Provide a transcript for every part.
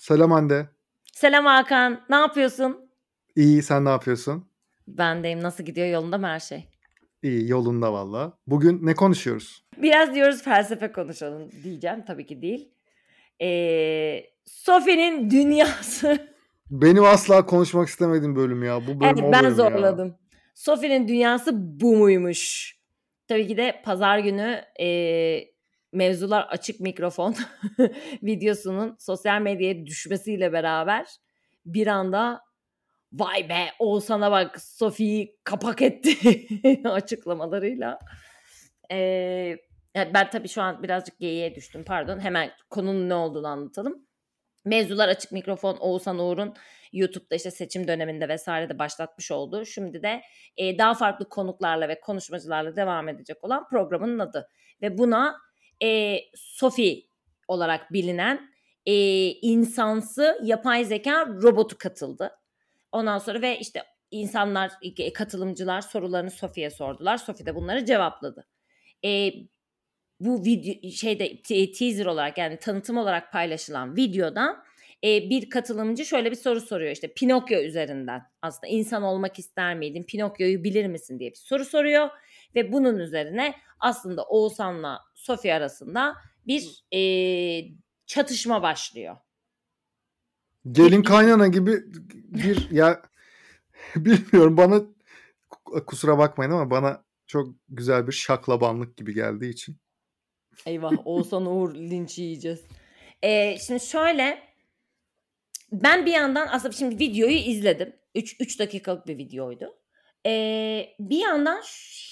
Selam Hande. Selam Hakan. Ne yapıyorsun? İyi, sen ne yapıyorsun? Ben deyim. Nasıl gidiyor? Yolunda mı her şey? İyi, yolunda valla. Bugün ne konuşuyoruz? Biraz diyoruz felsefe konuşalım diyeceğim. Tabii ki değil. Ee, Sophie'nin dünyası. Benim asla konuşmak istemediğim bölüm ya. Bu bölüm evet ben bölüm zorladım. ya. Sophie'nin dünyası bu muymuş? Tabii ki de pazar günü e, mevzular açık mikrofon videosunun sosyal medyaya düşmesiyle beraber bir anda vay be Oğuzhan'a bak Sophie'yi kapak etti açıklamalarıyla. Ee, ben tabii şu an birazcık geyiğe düştüm pardon. Hemen konunun ne olduğunu anlatalım. Mevzular açık mikrofon Oğuzhan Uğur'un YouTube'da işte seçim döneminde vesaire de başlatmış olduğu. Şimdi de e, daha farklı konuklarla ve konuşmacılarla devam edecek olan programının adı. Ve buna e, Sophie olarak bilinen e, insansı yapay zeka robotu katıldı. Ondan sonra ve işte insanlar, e, katılımcılar sorularını Sophie'ye sordular. Sophie de bunları cevapladı. E, bu video şeyde teaser olarak yani tanıtım olarak paylaşılan videoda e, bir katılımcı şöyle bir soru soruyor işte Pinokyo üzerinden aslında insan olmak ister miydin Pinokyo'yu bilir misin diye bir soru soruyor ve bunun üzerine aslında Oğuzhan'la Sofya arasında bir e, çatışma başlıyor. Gelin kaynana gibi bir ya bilmiyorum bana kusura bakmayın ama bana çok güzel bir şaklabanlık gibi geldiği için. Eyvah Oğuzhan Uğur linç yiyeceğiz. Ee, şimdi şöyle ben bir yandan aslında şimdi videoyu izledim. 3 3 dakikalık bir videoydu. Ee, bir yandan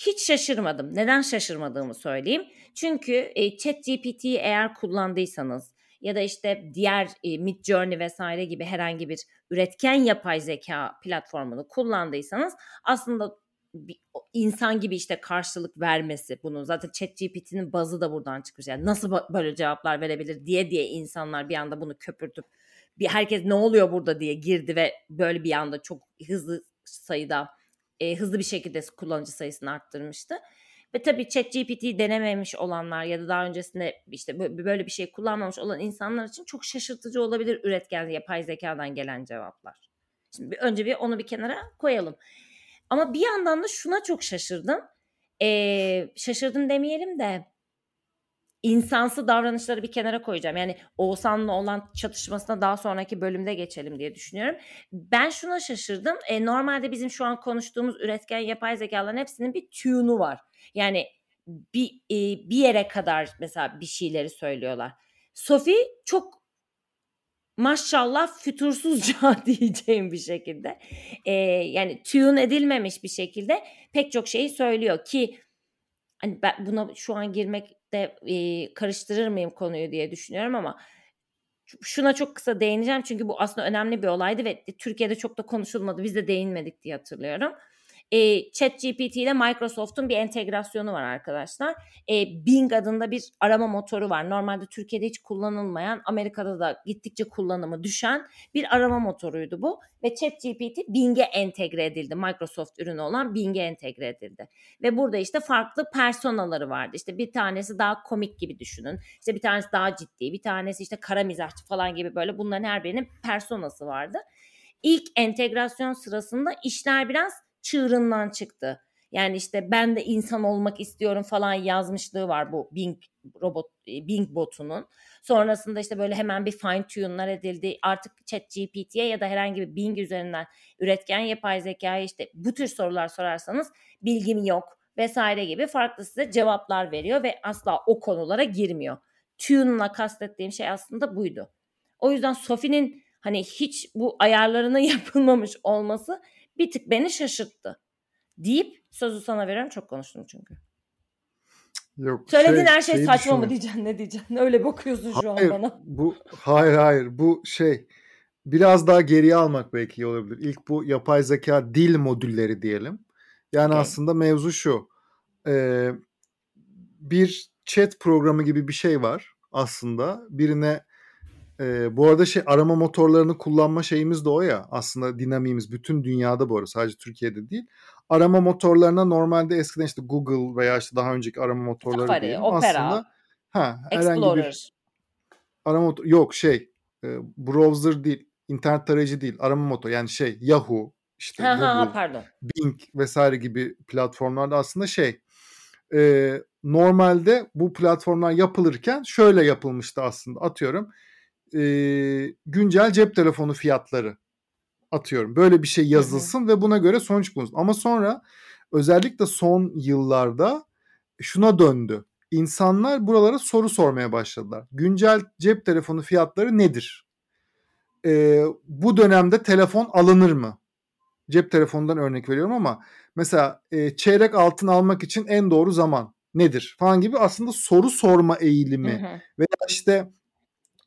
hiç şaşırmadım. Neden şaşırmadığımı söyleyeyim. Çünkü e, ChatGPT'yi eğer kullandıysanız ya da işte diğer e, Midjourney vesaire gibi herhangi bir üretken yapay zeka platformunu kullandıysanız aslında bir, insan gibi işte karşılık vermesi bunu zaten ChatGPT'nin bazı da buradan çıkmış. Yani nasıl böyle cevaplar verebilir diye diye insanlar bir anda bunu köpürtüp bir herkes ne oluyor burada diye girdi ve böyle bir anda çok hızlı sayıda e, hızlı bir şekilde kullanıcı sayısını arttırmıştı. Ve tabii ChatGPT denememiş olanlar ya da daha öncesinde işte böyle bir şey kullanmamış olan insanlar için çok şaşırtıcı olabilir üretken yapay zekadan gelen cevaplar. Şimdi önce bir onu bir kenara koyalım. Ama bir yandan da şuna çok şaşırdım. Ee, şaşırdım demeyelim de insansı davranışları bir kenara koyacağım. Yani Oğuzhan'la olan çatışmasına daha sonraki bölümde geçelim diye düşünüyorum. Ben şuna şaşırdım. E, normalde bizim şu an konuştuğumuz üretken yapay zekaların hepsinin bir tune'u var. Yani bir e, bir yere kadar mesela bir şeyleri söylüyorlar. Sophie çok maşallah fütursuzca diyeceğim bir şekilde. E, yani tune edilmemiş bir şekilde pek çok şeyi söylüyor ki hani ben buna şu an girmek de e, karıştırır mıyım konuyu diye düşünüyorum ama şuna çok kısa değineceğim çünkü bu aslında önemli bir olaydı ve Türkiye'de çok da konuşulmadı. Biz de değinmedik diye hatırlıyorum e, ChatGPT ile Microsoft'un bir entegrasyonu var arkadaşlar. E, Bing adında bir arama motoru var. Normalde Türkiye'de hiç kullanılmayan, Amerika'da da gittikçe kullanımı düşen bir arama motoruydu bu. Ve ChatGPT Bing'e entegre edildi. Microsoft ürünü olan Bing'e entegre edildi. Ve burada işte farklı personaları vardı. İşte bir tanesi daha komik gibi düşünün. İşte bir tanesi daha ciddi, bir tanesi işte kara mizahçı falan gibi böyle bunların her birinin personası vardı. İlk entegrasyon sırasında işler biraz çığırından çıktı. Yani işte ben de insan olmak istiyorum falan yazmışlığı var bu Bing robot e, Bing botunun. Sonrasında işte böyle hemen bir fine tune'lar edildi. Artık Chat GPT'ye ya da herhangi bir Bing üzerinden üretken yapay zekaya işte bu tür sorular sorarsanız bilgim yok vesaire gibi farklı size cevaplar veriyor ve asla o konulara girmiyor. Tune'la kastettiğim şey aslında buydu. O yüzden Sophie'nin hani hiç bu ayarlarının yapılmamış olması bir tık beni şaşırttı. Deyip sözü sana veriyorum. Çok konuştum çünkü. Yok. Söylediğin şey, her şey saçma mı diyeceksin ne diyeceksin? Öyle bakıyorsun şu hayır, an bana. Bu hayır hayır bu şey biraz daha geriye almak belki iyi olabilir. İlk bu yapay zeka dil modülleri diyelim. Yani okay. aslında mevzu şu. Ee, bir chat programı gibi bir şey var aslında. Birine ee, bu arada şey arama motorlarını kullanma şeyimiz de o ya aslında dinamiğimiz bütün dünyada bu arada sadece Türkiye'de değil. Arama motorlarına normalde eskiden işte Google veya işte daha önceki arama motorları Safari, diyelim. Opera, aslında ha, herhangi bir arama motor yok şey e, browser değil, internet tarayıcı değil, arama motoru yani şey Yahoo, işte Ha ha ha Google, pardon. Bing vesaire gibi platformlarda aslında şey e, normalde bu platformlar yapılırken şöyle yapılmıştı aslında atıyorum e, güncel cep telefonu fiyatları atıyorum. Böyle bir şey yazılsın ve buna göre sonuç bulunsun. Ama sonra özellikle son yıllarda şuna döndü. İnsanlar buralara soru sormaya başladılar. Güncel cep telefonu fiyatları nedir? E, bu dönemde telefon alınır mı? Cep telefonundan örnek veriyorum ama mesela e, çeyrek altın almak için en doğru zaman nedir falan gibi aslında soru sorma eğilimi Hı hı. veya işte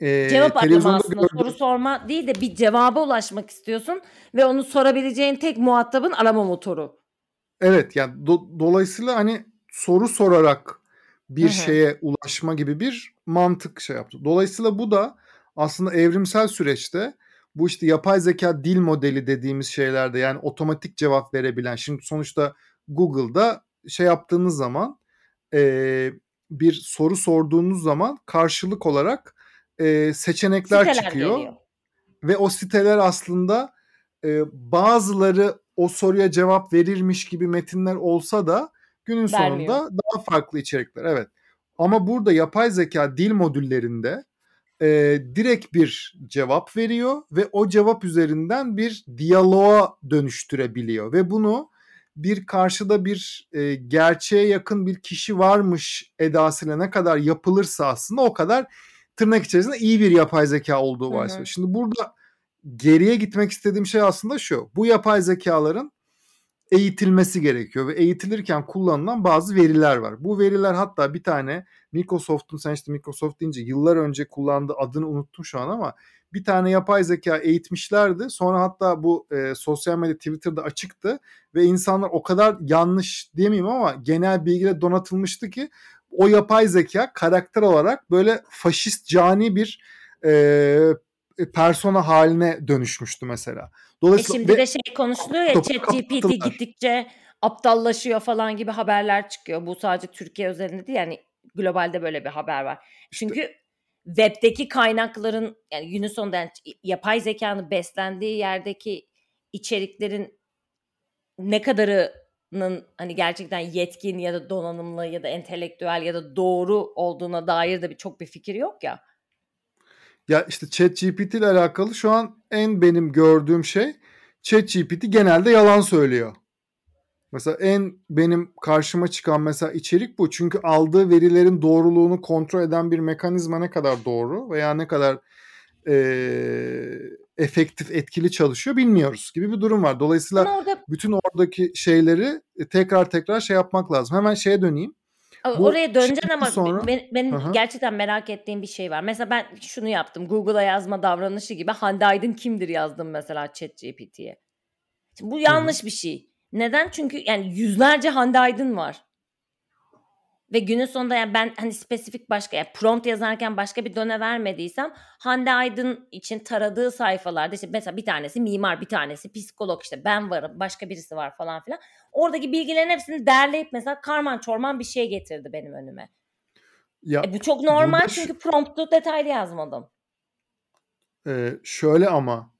e, Cevap arama aslında. gördüğüm- Soru sorma değil de bir cevaba ulaşmak istiyorsun ve onu sorabileceğin tek muhatabın arama motoru. Evet yani do- dolayısıyla hani soru sorarak bir Hı hı. şeye ulaşma gibi bir mantık şey yaptı. Dolayısıyla bu da aslında evrimsel süreçte bu işte yapay zeka dil modeli dediğimiz şeylerde yani otomatik cevap verebilen şimdi sonuçta Google'da şey yaptığınız zaman e, bir soru sorduğunuz zaman karşılık olarak e, seçenekler Siteler çıkıyor geliyor. ve o siteler aslında e, bazıları o soruya cevap verirmiş gibi metinler olsa da günün Vermiyor. sonunda daha farklı içerikler. Evet. Ama burada yapay zeka dil modüllerinde e, direkt bir cevap veriyor ve o cevap üzerinden bir diyaloğa dönüştürebiliyor ve bunu bir karşıda bir e, gerçeğe yakın bir kişi varmış edasıyla ne kadar yapılırsa aslında o kadar tırnak içerisinde iyi bir yapay zeka olduğu varsayıyor. Şimdi burada geriye gitmek istediğim şey aslında şu. Bu yapay zekaların eğitilmesi gerekiyor ve eğitilirken kullanılan bazı veriler var. Bu veriler hatta bir tane Microsoft'un sen işte Microsoft deyince yıllar önce kullandığı adını unuttum şu an ama bir tane yapay zeka eğitmişlerdi. Sonra hatta bu e, sosyal medya Twitter'da açıktı ve insanlar o kadar yanlış diyemeyeyim ama genel bilgiyle donatılmıştı ki o yapay zeka karakter olarak böyle faşist cani bir e, persona haline dönüşmüştü mesela. E Dolayısıyla şimdi ve- de şey konuşuluyor ya ChatGPT gittikçe aptallaşıyor falan gibi haberler çıkıyor. Bu sadece Türkiye özelinde değil yani globalde böyle bir haber var. Çünkü webdeki kaynakların yani günün sonunda yani yapay zekanın beslendiği yerdeki içeriklerin ne kadarının hani gerçekten yetkin ya da donanımlı ya da entelektüel ya da doğru olduğuna dair de bir çok bir fikir yok ya. Ya işte ChatGPT ile alakalı şu an en benim gördüğüm şey ChatGPT genelde yalan söylüyor. Mesela en benim karşıma çıkan mesela içerik bu. Çünkü aldığı verilerin doğruluğunu kontrol eden bir mekanizma ne kadar doğru veya ne kadar eee, efektif, etkili çalışıyor bilmiyoruz gibi bir durum var. Dolayısıyla Ama orada bütün oradaki şeyleri e, tekrar tekrar şey yapmak lazım. Hemen şeye döneyim. Bu Oraya şeyden ama sonra- ben- benim Hı hı. gerçekten merak ettiğim bir şey var. Mesela ben şunu yaptım. Google'a yazma davranışı gibi Hande Aydın kimdir yazdım mesela ChatGPT'ye. Bu yanlış bir şey. Neden? Çünkü yani yüzlerce Hande Aydın var. Ve günün sonunda yani ben hani spesifik başka yani prompt yazarken başka bir döne vermediysem Hande Aydın için taradığı sayfalarda işte mesela bir tanesi mimar bir tanesi psikolog işte ben varım başka birisi var falan filan. Oradaki bilgilerin hepsini derleyip mesela karman çorman bir şey getirdi benim önüme. Ya E bu çok normal çünkü promptu detaylı yazmadım. Ee, şöyle ama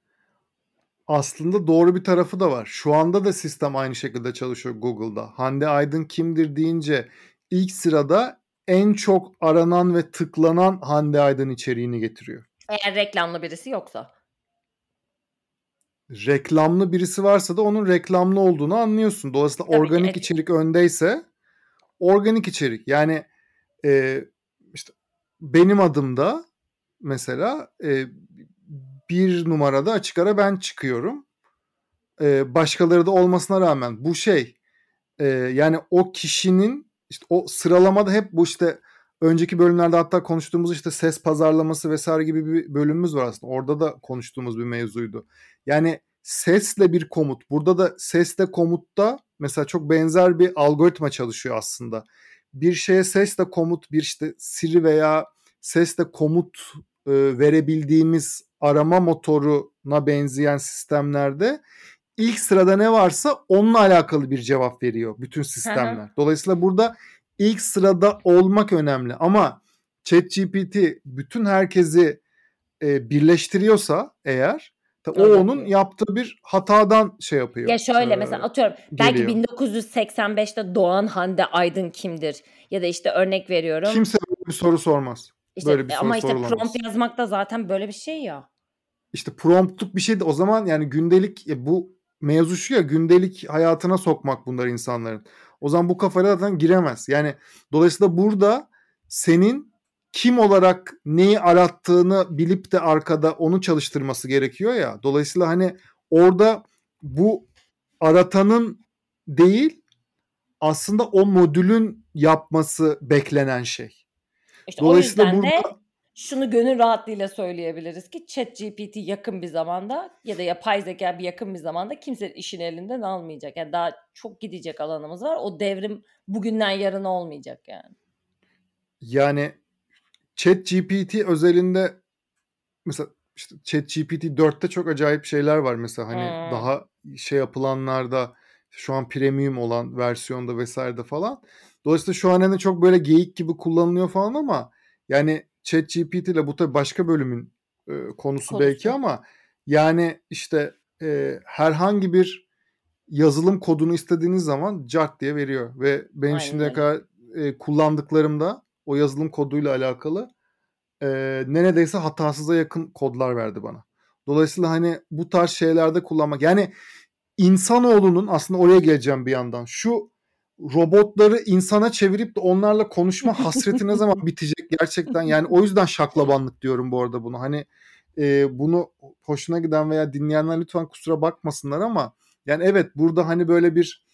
aslında doğru bir tarafı da var. Şu anda da sistem aynı şekilde çalışıyor Google'da. Hande Aydın kimdir deyince ilk sırada en çok aranan ve tıklanan Hande Aydın içeriğini getiriyor. Eğer reklamlı birisi yoksa. Reklamlı birisi varsa da onun reklamlı olduğunu anlıyorsun. Dolayısıyla Tabii ki, organik evet. içerik öndeyse organik içerik. Yani e, işte benim adımda mesela e, bir numarada açık ara ben çıkıyorum. E, başkaları da olmasına rağmen bu şey e, yani o kişinin işte o sıralamada hep bu işte önceki bölümlerde hatta konuştuğumuz işte ses pazarlaması vesaire gibi bir bölümümüz var aslında. Orada da konuştuğumuz bir mevzuydu. Yani sesle bir komut. Burada da sesle komutta mesela çok benzer bir algoritma çalışıyor aslında. Bir şeye sesle komut, bir işte Siri veya sesle komut e, verebildiğimiz arama motoruna benzeyen sistemlerde ilk sırada ne varsa onunla alakalı bir cevap veriyor bütün sistemler. Dolayısıyla burada ilk sırada olmak önemli ama ChatGPT bütün herkesi e, birleştiriyorsa eğer o onun yaptığı bir hatadan şey yapıyor. Ya şöyle mesela atıyorum geliyor. belki 1985'te doğan Hande Aydın kimdir? Ya da işte örnek veriyorum. Kimse böyle bir soru sormaz. İşte, böyle bir soru ama işte sorulamaz. prompt yazmak da zaten böyle bir şey ya. İşte promptluk bir şeydi. O zaman yani gündelik e, bu mevzu şu ya gündelik hayatına sokmak bunlar insanların. O zaman bu kafaya zaten giremez. Yani dolayısıyla burada senin kim olarak neyi arattığını bilip de arkada onu çalıştırması gerekiyor ya. Dolayısıyla hani orada bu aratanın değil aslında o modülün yapması beklenen şey. İşte Dolayısıyla o yüzden burada... de şunu gönül rahatlığıyla söyleyebiliriz ki ChatGPT yakın bir zamanda ya da yapay zeka bir yakın bir zamanda kimse işini elinden almayacak. Yani daha çok gidecek alanımız var. O devrim bugünden yarın olmayacak yani. Yani ChatGPT özelinde mesela işte ChatGPT 4'te çok acayip şeyler var mesela hani hmm. daha şey yapılanlarda şu an premium olan versiyonda vesairede falan. Dolayısıyla şu an hani çok böyle geyik gibi kullanılıyor falan ama yani ChatGPT ile bu tabii başka bölümün e, konusu, konusu belki ama yani işte e, herhangi bir yazılım kodunu istediğiniz zaman cart diye veriyor ve benim Aynen şimdiye kadar e, kullandıklarımda o yazılım koduyla alakalı e, neredeyse hatasıza yakın kodlar verdi bana. Dolayısıyla hani bu tarz şeylerde kullanmak yani insanoğlunun aslında oraya geleceğim bir yandan. Şu robotları insana çevirip de onlarla konuşma hasreti ne zaman bitecek gerçekten? Yani o yüzden şaklabanlık diyorum bu arada bunu hani e, bunu hoşuna giden veya dinleyenler lütfen kusura bakmasınlar ama yani evet burada hani böyle bir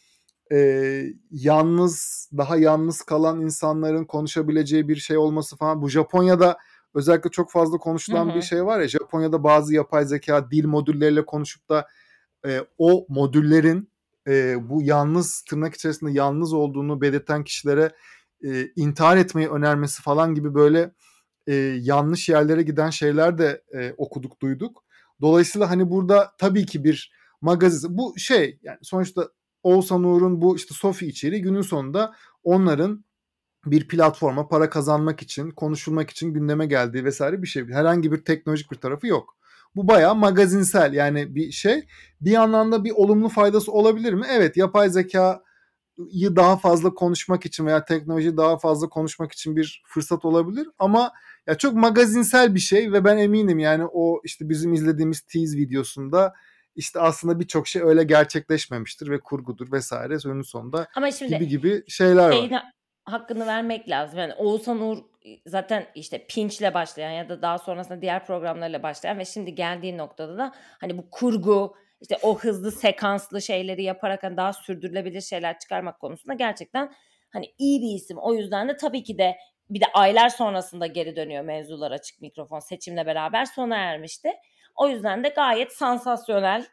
e, yalnız daha yalnız kalan insanların konuşabileceği bir şey olması falan. Bu Japonya'da özellikle çok fazla konuşulan Hı-hı. bir şey var ya Japonya'da bazı yapay zeka dil modülleriyle konuşup da e, o modüllerin e, bu yalnız tırnak içerisinde yalnız olduğunu belirten kişilere e, intihar etmeyi önermesi falan gibi böyle e, yanlış yerlere giden şeyler de e, okuduk duyduk. Dolayısıyla hani burada tabii ki bir magazin bu şey yani sonuçta Oğuzhan Uğur'un bu işte Sofi içeriği günün sonunda onların bir platforma para kazanmak için, konuşulmak için gündeme geldiği vesaire bir şey. Herhangi bir teknolojik bir tarafı yok. Bu bayağı magazinsel yani bir şey. Bir yandan da bir olumlu faydası olabilir mi? Evet yapay zeka daha fazla konuşmak için veya teknoloji daha fazla konuşmak için bir fırsat olabilir ama ya çok magazinsel bir şey ve ben eminim yani o işte bizim izlediğimiz tease videosunda işte aslında birçok şey öyle gerçekleşmemiştir ve kurgudur vesaire sonun sonunda ama şimdi gibi gibi şeyler var. Hakkını vermek lazım. Yani Oğuzhan Uğur zaten işte Pinch'le başlayan ya da daha sonrasında diğer programlarla başlayan ve şimdi geldiği noktada da hani bu kurgu işte o hızlı sekanslı şeyleri yaparak hani daha sürdürülebilir şeyler çıkarmak konusunda gerçekten hani iyi bir isim. O yüzden de tabii ki de bir de aylar sonrasında geri dönüyor mevzular açık mikrofon seçimle beraber sona ermişti. O yüzden de gayet sansasyonel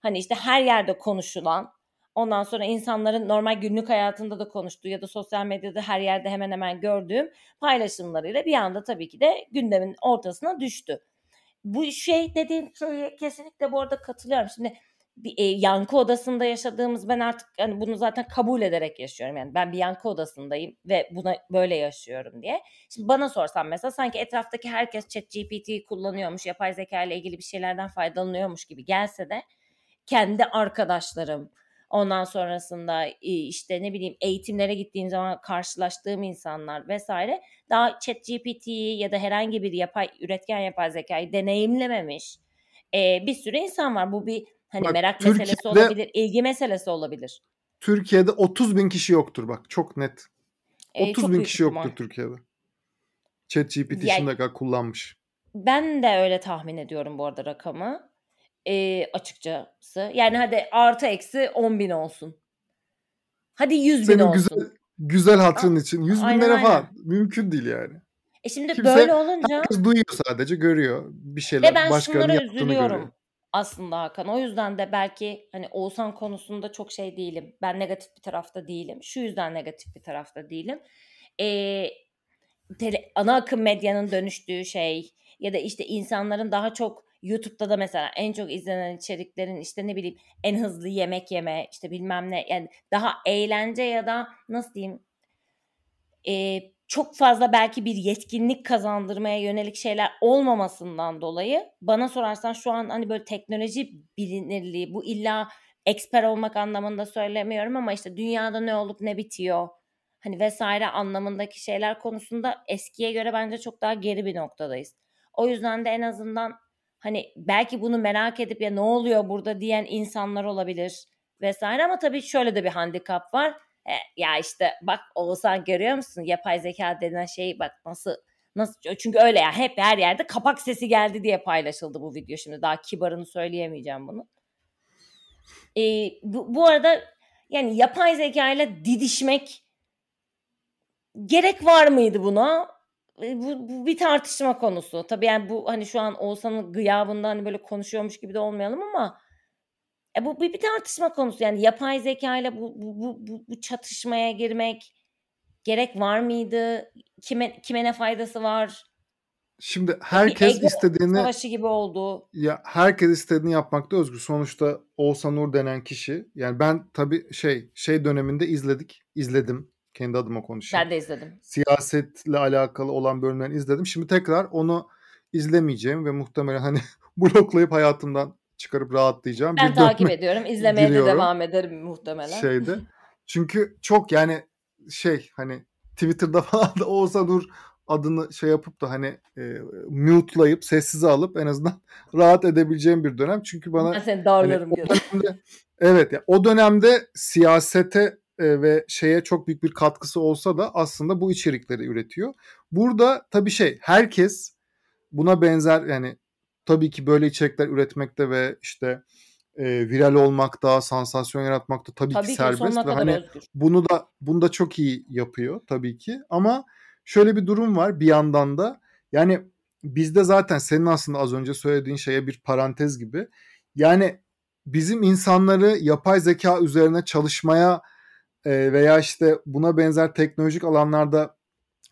hani işte her yerde konuşulan Ondan sonra insanların normal günlük hayatında da konuştuğu ya da sosyal medyada her yerde hemen hemen gördüğüm paylaşımlarıyla bir anda tabii ki de gündemin ortasına düştü. Bu şey dediğim şeye kesinlikle bu arada katılıyorum. Şimdi bir e, yankı odasında yaşadığımız ben artık hani bunu zaten kabul ederek yaşıyorum. Yani ben bir yankı odasındayım ve buna böyle yaşıyorum diye. Şimdi bana sorsan mesela sanki etraftaki herkes chat GPT kullanıyormuş, yapay zeka ile ilgili bir şeylerden faydalanıyormuş gibi gelse de kendi arkadaşlarım, Ondan sonrasında işte ne bileyim eğitimlere gittiğim zaman karşılaştığım insanlar vesaire daha chat GPT'yi ya da herhangi bir yapay üretken yapay zekayı deneyimlememiş e, bir sürü insan var. Bu bir hani bak, merak meselesi olabilir, ilgi meselesi olabilir. Türkiye'de 30 bin kişi yoktur bak çok net. 30 e, bin kişi yoktur ihtimal. Türkiye'de. Chat GPT şimdiye kadar kullanmış. Ben de öyle tahmin ediyorum bu arada rakamı e, açıkçası. Yani hadi artı eksi 10 bin olsun. Hadi 100 Senin bin olsun. güzel, güzel hatırın için. 100 bin lira falan. Mümkün değil yani. E şimdi Kimse, böyle olunca... Herkes duyuyor sadece, görüyor. Bir şeyler Ve ben şunlara üzülüyorum görüyor. aslında Hakan. O yüzden de belki hani Oğuzhan konusunda çok şey değilim. Ben negatif bir tarafta değilim. Şu yüzden negatif bir tarafta değilim. Ee, tele, ana akım medyanın dönüştüğü şey ya da işte insanların daha çok YouTube'da da mesela en çok izlenen içeriklerin işte ne bileyim en hızlı yemek yeme işte bilmem ne yani daha eğlence ya da nasıl diyeyim e, çok fazla belki bir yetkinlik kazandırmaya yönelik şeyler olmamasından dolayı bana sorarsan şu an hani böyle teknoloji bilinirliği bu illa eksper olmak anlamında söylemiyorum ama işte dünyada ne olup ne bitiyor hani vesaire anlamındaki şeyler konusunda eskiye göre bence çok daha geri bir noktadayız. O yüzden de en azından hani belki bunu merak edip ya ne oluyor burada diyen insanlar olabilir vesaire ama tabii şöyle de bir handikap var. E, ya işte bak Oğuzhan görüyor musun yapay zeka denen şey bak nasıl nasıl çünkü öyle ya hep her yerde kapak sesi geldi diye paylaşıldı bu video şimdi daha kibarını söyleyemeyeceğim bunu. E, bu, bu arada yani yapay zeka ile didişmek gerek var mıydı buna? E, bu, bu bir tartışma konusu. Tabii yani bu hani şu an Oğuzhan'ın gıyabında hani böyle konuşuyormuş gibi de olmayalım ama e, bu bir, bir tartışma konusu. Yani yapay zeka ile bu, bu, bu, bu, bu çatışmaya girmek gerek var mıydı? Kime kime ne faydası var? Şimdi herkes ego istediğini savaşı gibi oldu. ya herkes istediğini yapmakta özgür. Sonuçta Oğuzhan Uğur denen kişi yani ben tabii şey şey döneminde izledik. izledim. Kendi adıma konuşayım. Ben de izledim. Siyasetle alakalı olan bölümlerini izledim. Şimdi tekrar onu izlemeyeceğim ve muhtemelen hani bloklayıp hayatımdan çıkarıp rahatlayacağım. Ben bir takip ediyorum. İzlemeye de giriyorum devam ederim muhtemelen. şeyde. Çünkü çok yani şey hani Twitter'da falan da Oğuzhan Uğur adını şey yapıp da hani e, mute'layıp sessize alıp en azından rahat edebileceğim bir dönem. Çünkü Ben bana seni hani darlarım o diyorsun. dönemde evet ya o dönemde siyasete e, ve şeye çok büyük bir katkısı olsa da aslında bu içerikleri üretiyor. Burada tabii şey herkes buna benzer yani tabii ki böyle içerikler üretmekte ve işte e, viral olmakta, sansasyon yaratmakta tabii ki Tabii ki serbest sonuna ve hani özgür. bunu da bunu da çok iyi yapıyor tabii ki. Ama şöyle bir durum var bir yandan da yani bizde zaten senin aslında az önce söylediğin şeye bir parantez gibi. Yani bizim insanları yapay zeka üzerine çalışmaya e, veya işte buna benzer teknolojik alanlarda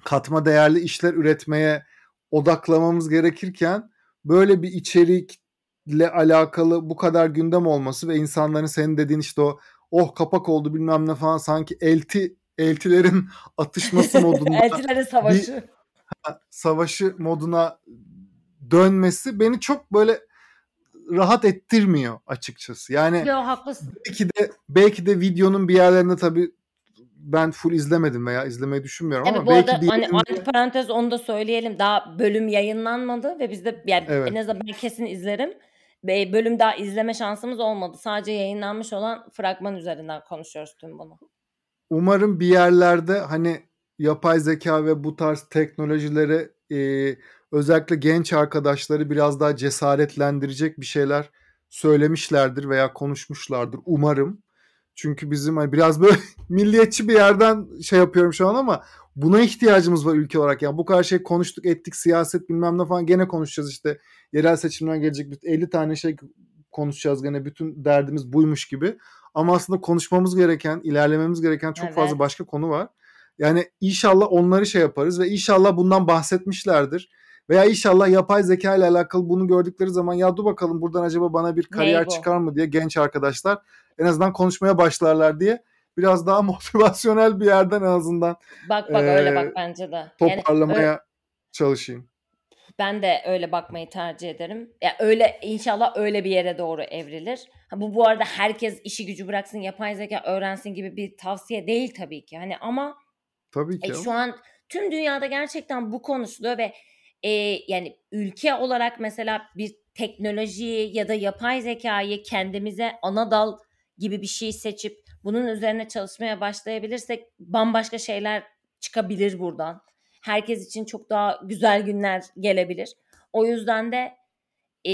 katma değerli işler üretmeye odaklamamız gerekirken böyle bir içerikle alakalı bu kadar gündem olması ve insanların senin dediğin işte o oh kapak oldu bilmem ne falan sanki elti eltilerin atışması modunda Eltilerin bir savaşı. savaşı moduna dönmesi beni çok böyle rahat ettirmiyor açıkçası. Yani Yo haklısın. belki de belki de videonun bir yerlerinde tabii ben full izlemedim veya izlemeyi düşünmüyorum Tabii ama bu belki arada hani yerinde antiparantez onu da söyleyelim. Daha bölüm yayınlanmadı ve biz de yani en evet azından ben kesin izlerim. Ve bölüm daha izleme şansımız olmadı. Sadece yayınlanmış olan fragman üzerinden konuşuyoruz tüm bunu. umarım bir yerlerde hani yapay zeka ve bu tarz teknolojilere e, özellikle genç arkadaşları biraz daha cesaretlendirecek bir şeyler söylemişlerdir veya konuşmuşlardır umarım. Çünkü bizim hani biraz böyle milliyetçi bir yerden şey yapıyorum şu an ama buna ihtiyacımız var ülke olarak. Yani bu kadar şey konuştuk ettik siyaset bilmem ne falan gene konuşacağız işte. Yerel seçimden gelecek 50 tane şey konuşacağız gene bütün derdimiz buymuş gibi. Ama aslında konuşmamız gereken, ilerlememiz gereken çok fazla Evet. başka konu var. Yani inşallah onları şey yaparız ve inşallah bundan bahsetmişlerdir. Veya inşallah yapay zeka ile alakalı bunu gördükleri zaman ya dur bakalım buradan acaba bana bir kariyer çıkar mı diye genç arkadaşlar en azından konuşmaya başlarlar diye biraz daha motivasyonel bir yerden en azından Bak bak öyle e, bak bence de. Yani ö- toparlamaya çalışayım. ben de öyle bakmayı tercih ederim. Ya öyle inşallah öyle bir yere doğru evrilir. Ha, bu bu arada herkes işi gücü bıraksın, yapay zeka öğrensin gibi bir tavsiye değil tabii ki. Hani ama Tabii e, ki şu ama. an tüm dünyada gerçekten bu konuşuluyor ve e, yani ülke olarak mesela bir teknolojiyi ya da yapay zekayı kendimize ana dal gibi bir şey seçip bunun üzerine çalışmaya başlayabilirsek bambaşka şeyler çıkabilir buradan. Herkes için çok daha güzel günler gelebilir. O yüzden de e,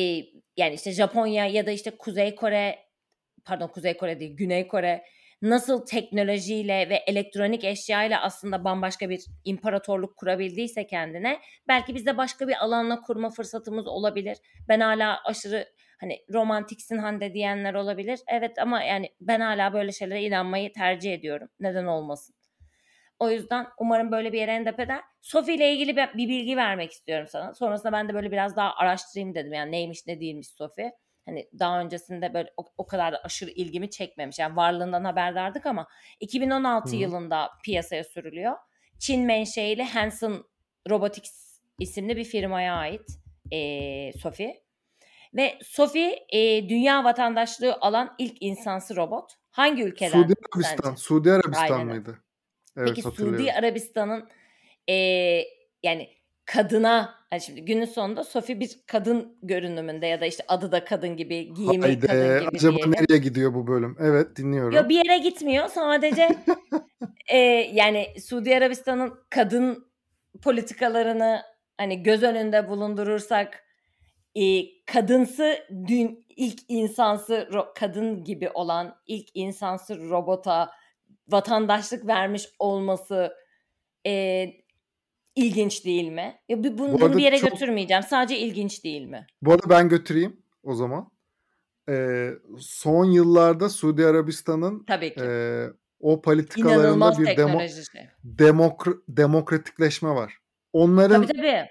yani işte Japonya ya da işte Kuzey Kore pardon Kuzey Kore değil Güney Kore nasıl teknolojiyle ve elektronik eşyayla aslında bambaşka bir imparatorluk kurabildiyse kendine belki biz de başka bir alanla kurma fırsatımız olabilir. Ben hala aşırı hani romantiksin Hande diyenler olabilir. Evet ama yani ben hala böyle şeylere inanmayı tercih ediyorum. Neden olmasın? O yüzden umarım böyle bir yere endap eder. Sophie ile ilgili bir, bir bilgi vermek istiyorum sana. Sonrasında ben de böyle biraz daha araştırayım dedim. Yani neymiş ne değilmiş Sophie. Hani daha öncesinde böyle o, o kadar da aşırı ilgimi çekmemiş. Yani varlığından haberdardık ama 2016 Hı yılında piyasaya sürülüyor. Çin menşeili Hanson Robotics isimli bir firmaya ait eee Sophie. Ve Sophie eee, dünya vatandaşlığı alan ilk insansı robot. Hangi ülkeden Suudi Arabistan. sence? Suudi Arabistan Aynen mıydı? Evet Peki Suudi. Arabistan'ın eee, yani kadına hani şimdi günün sonunda Sophie bir kadın görünümünde ya da işte adı da kadın gibi, giyimi kadın Haydi. gibi Acaba diyelim. nereye gidiyor bu bölüm? Evet Yo dinliyorum. bir yere gitmiyor. Sadece eee, yani Suudi Arabistan'ın kadın politikalarını hani göz önünde bulundurursak eee, kadınsı dün ilk insansı ro- kadın gibi olan ilk insansı robota vatandaşlık vermiş olması eee, ilginç değil mi? Ya bu- bunu, Bu bunu bir yere çok götürmeyeceğim. Sadece ilginç değil mi? bu arada ben götüreyim o zaman. Ee, son yıllarda Suudi Arabistan'ın Tabii e, o politikalarında İnanılmaz bir demo, demokra- demokratikleşme var. Tabii Onların tabii.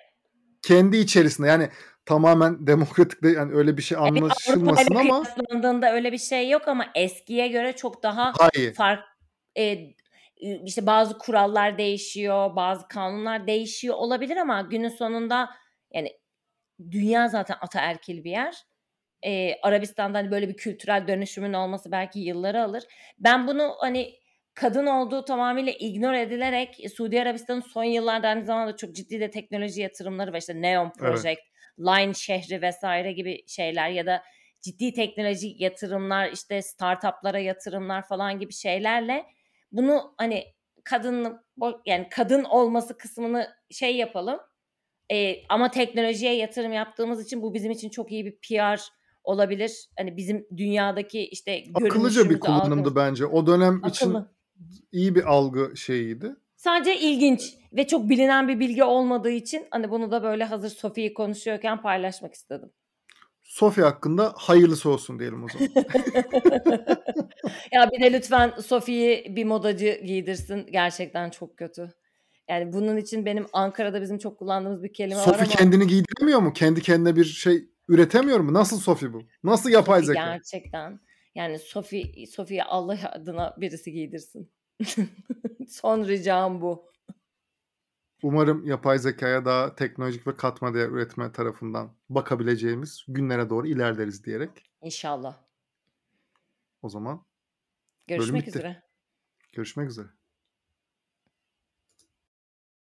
kendi içerisinde yani tamamen demokratik de yani öyle bir şey Yani Avrupa anlaşılmasın ile ama kıyaslandığında öyle bir şey yok ama eskiye göre çok daha hayır. fark e, işte bazı kurallar değişiyor, bazı kanunlar değişiyor olabilir ama günün sonunda yani dünya zaten ataerkil bir yer. Ee, Arabistan'da hani böyle bir kültürel dönüşümün olması belki yılları alır. Ben bunu hani kadın olduğu tamamıyla ignore edilerek e, Suudi Arabistan'ın son yıllarda aynı zamanda çok ciddi de teknoloji yatırımları var. İşte Neon Evet. Project, Line şehri vesaire gibi şeyler ya da ciddi teknoloji yatırımlar işte startuplara yatırımlar falan gibi şeylerle bunu hani kadın yani kadın olması kısmını şey yapalım. Ee, ama teknolojiye yatırım yaptığımız için bu bizim için çok iyi bir PR olabilir. Hani bizim dünyadaki işte Akıllıca bir kullanımdı algımız bence. O dönem için akıllı. iyi bir algı şeyiydi. Sadece ilginç ve çok bilinen bir bilgi olmadığı için hani bunu da böyle hazır Sofi'yi konuşuyorken paylaşmak istedim. Sofya hakkında hayırlısı olsun diyelim o zaman. ya bir de lütfen Sofi'yi bir modacı giydirsin. Gerçekten çok kötü. Yani bunun için benim Ankara'da bizim çok kullandığımız bir kelime var Sofi ama kendini giydiremiyor mu? Kendi kendine bir şey üretemiyor mu? Nasıl Sofi bu? Nasıl yapay Sofi zeka? gerçekten yani Sofi Sofi'ye Allah adına birisi giydirsin. Son ricam bu. Umarım yapay zekaya daha teknolojik ve katma değer üretme tarafından bakabileceğimiz günlere doğru ilerleriz diyerek İnşallah. o zaman Görüşmek üzere. Görüşmek üzere.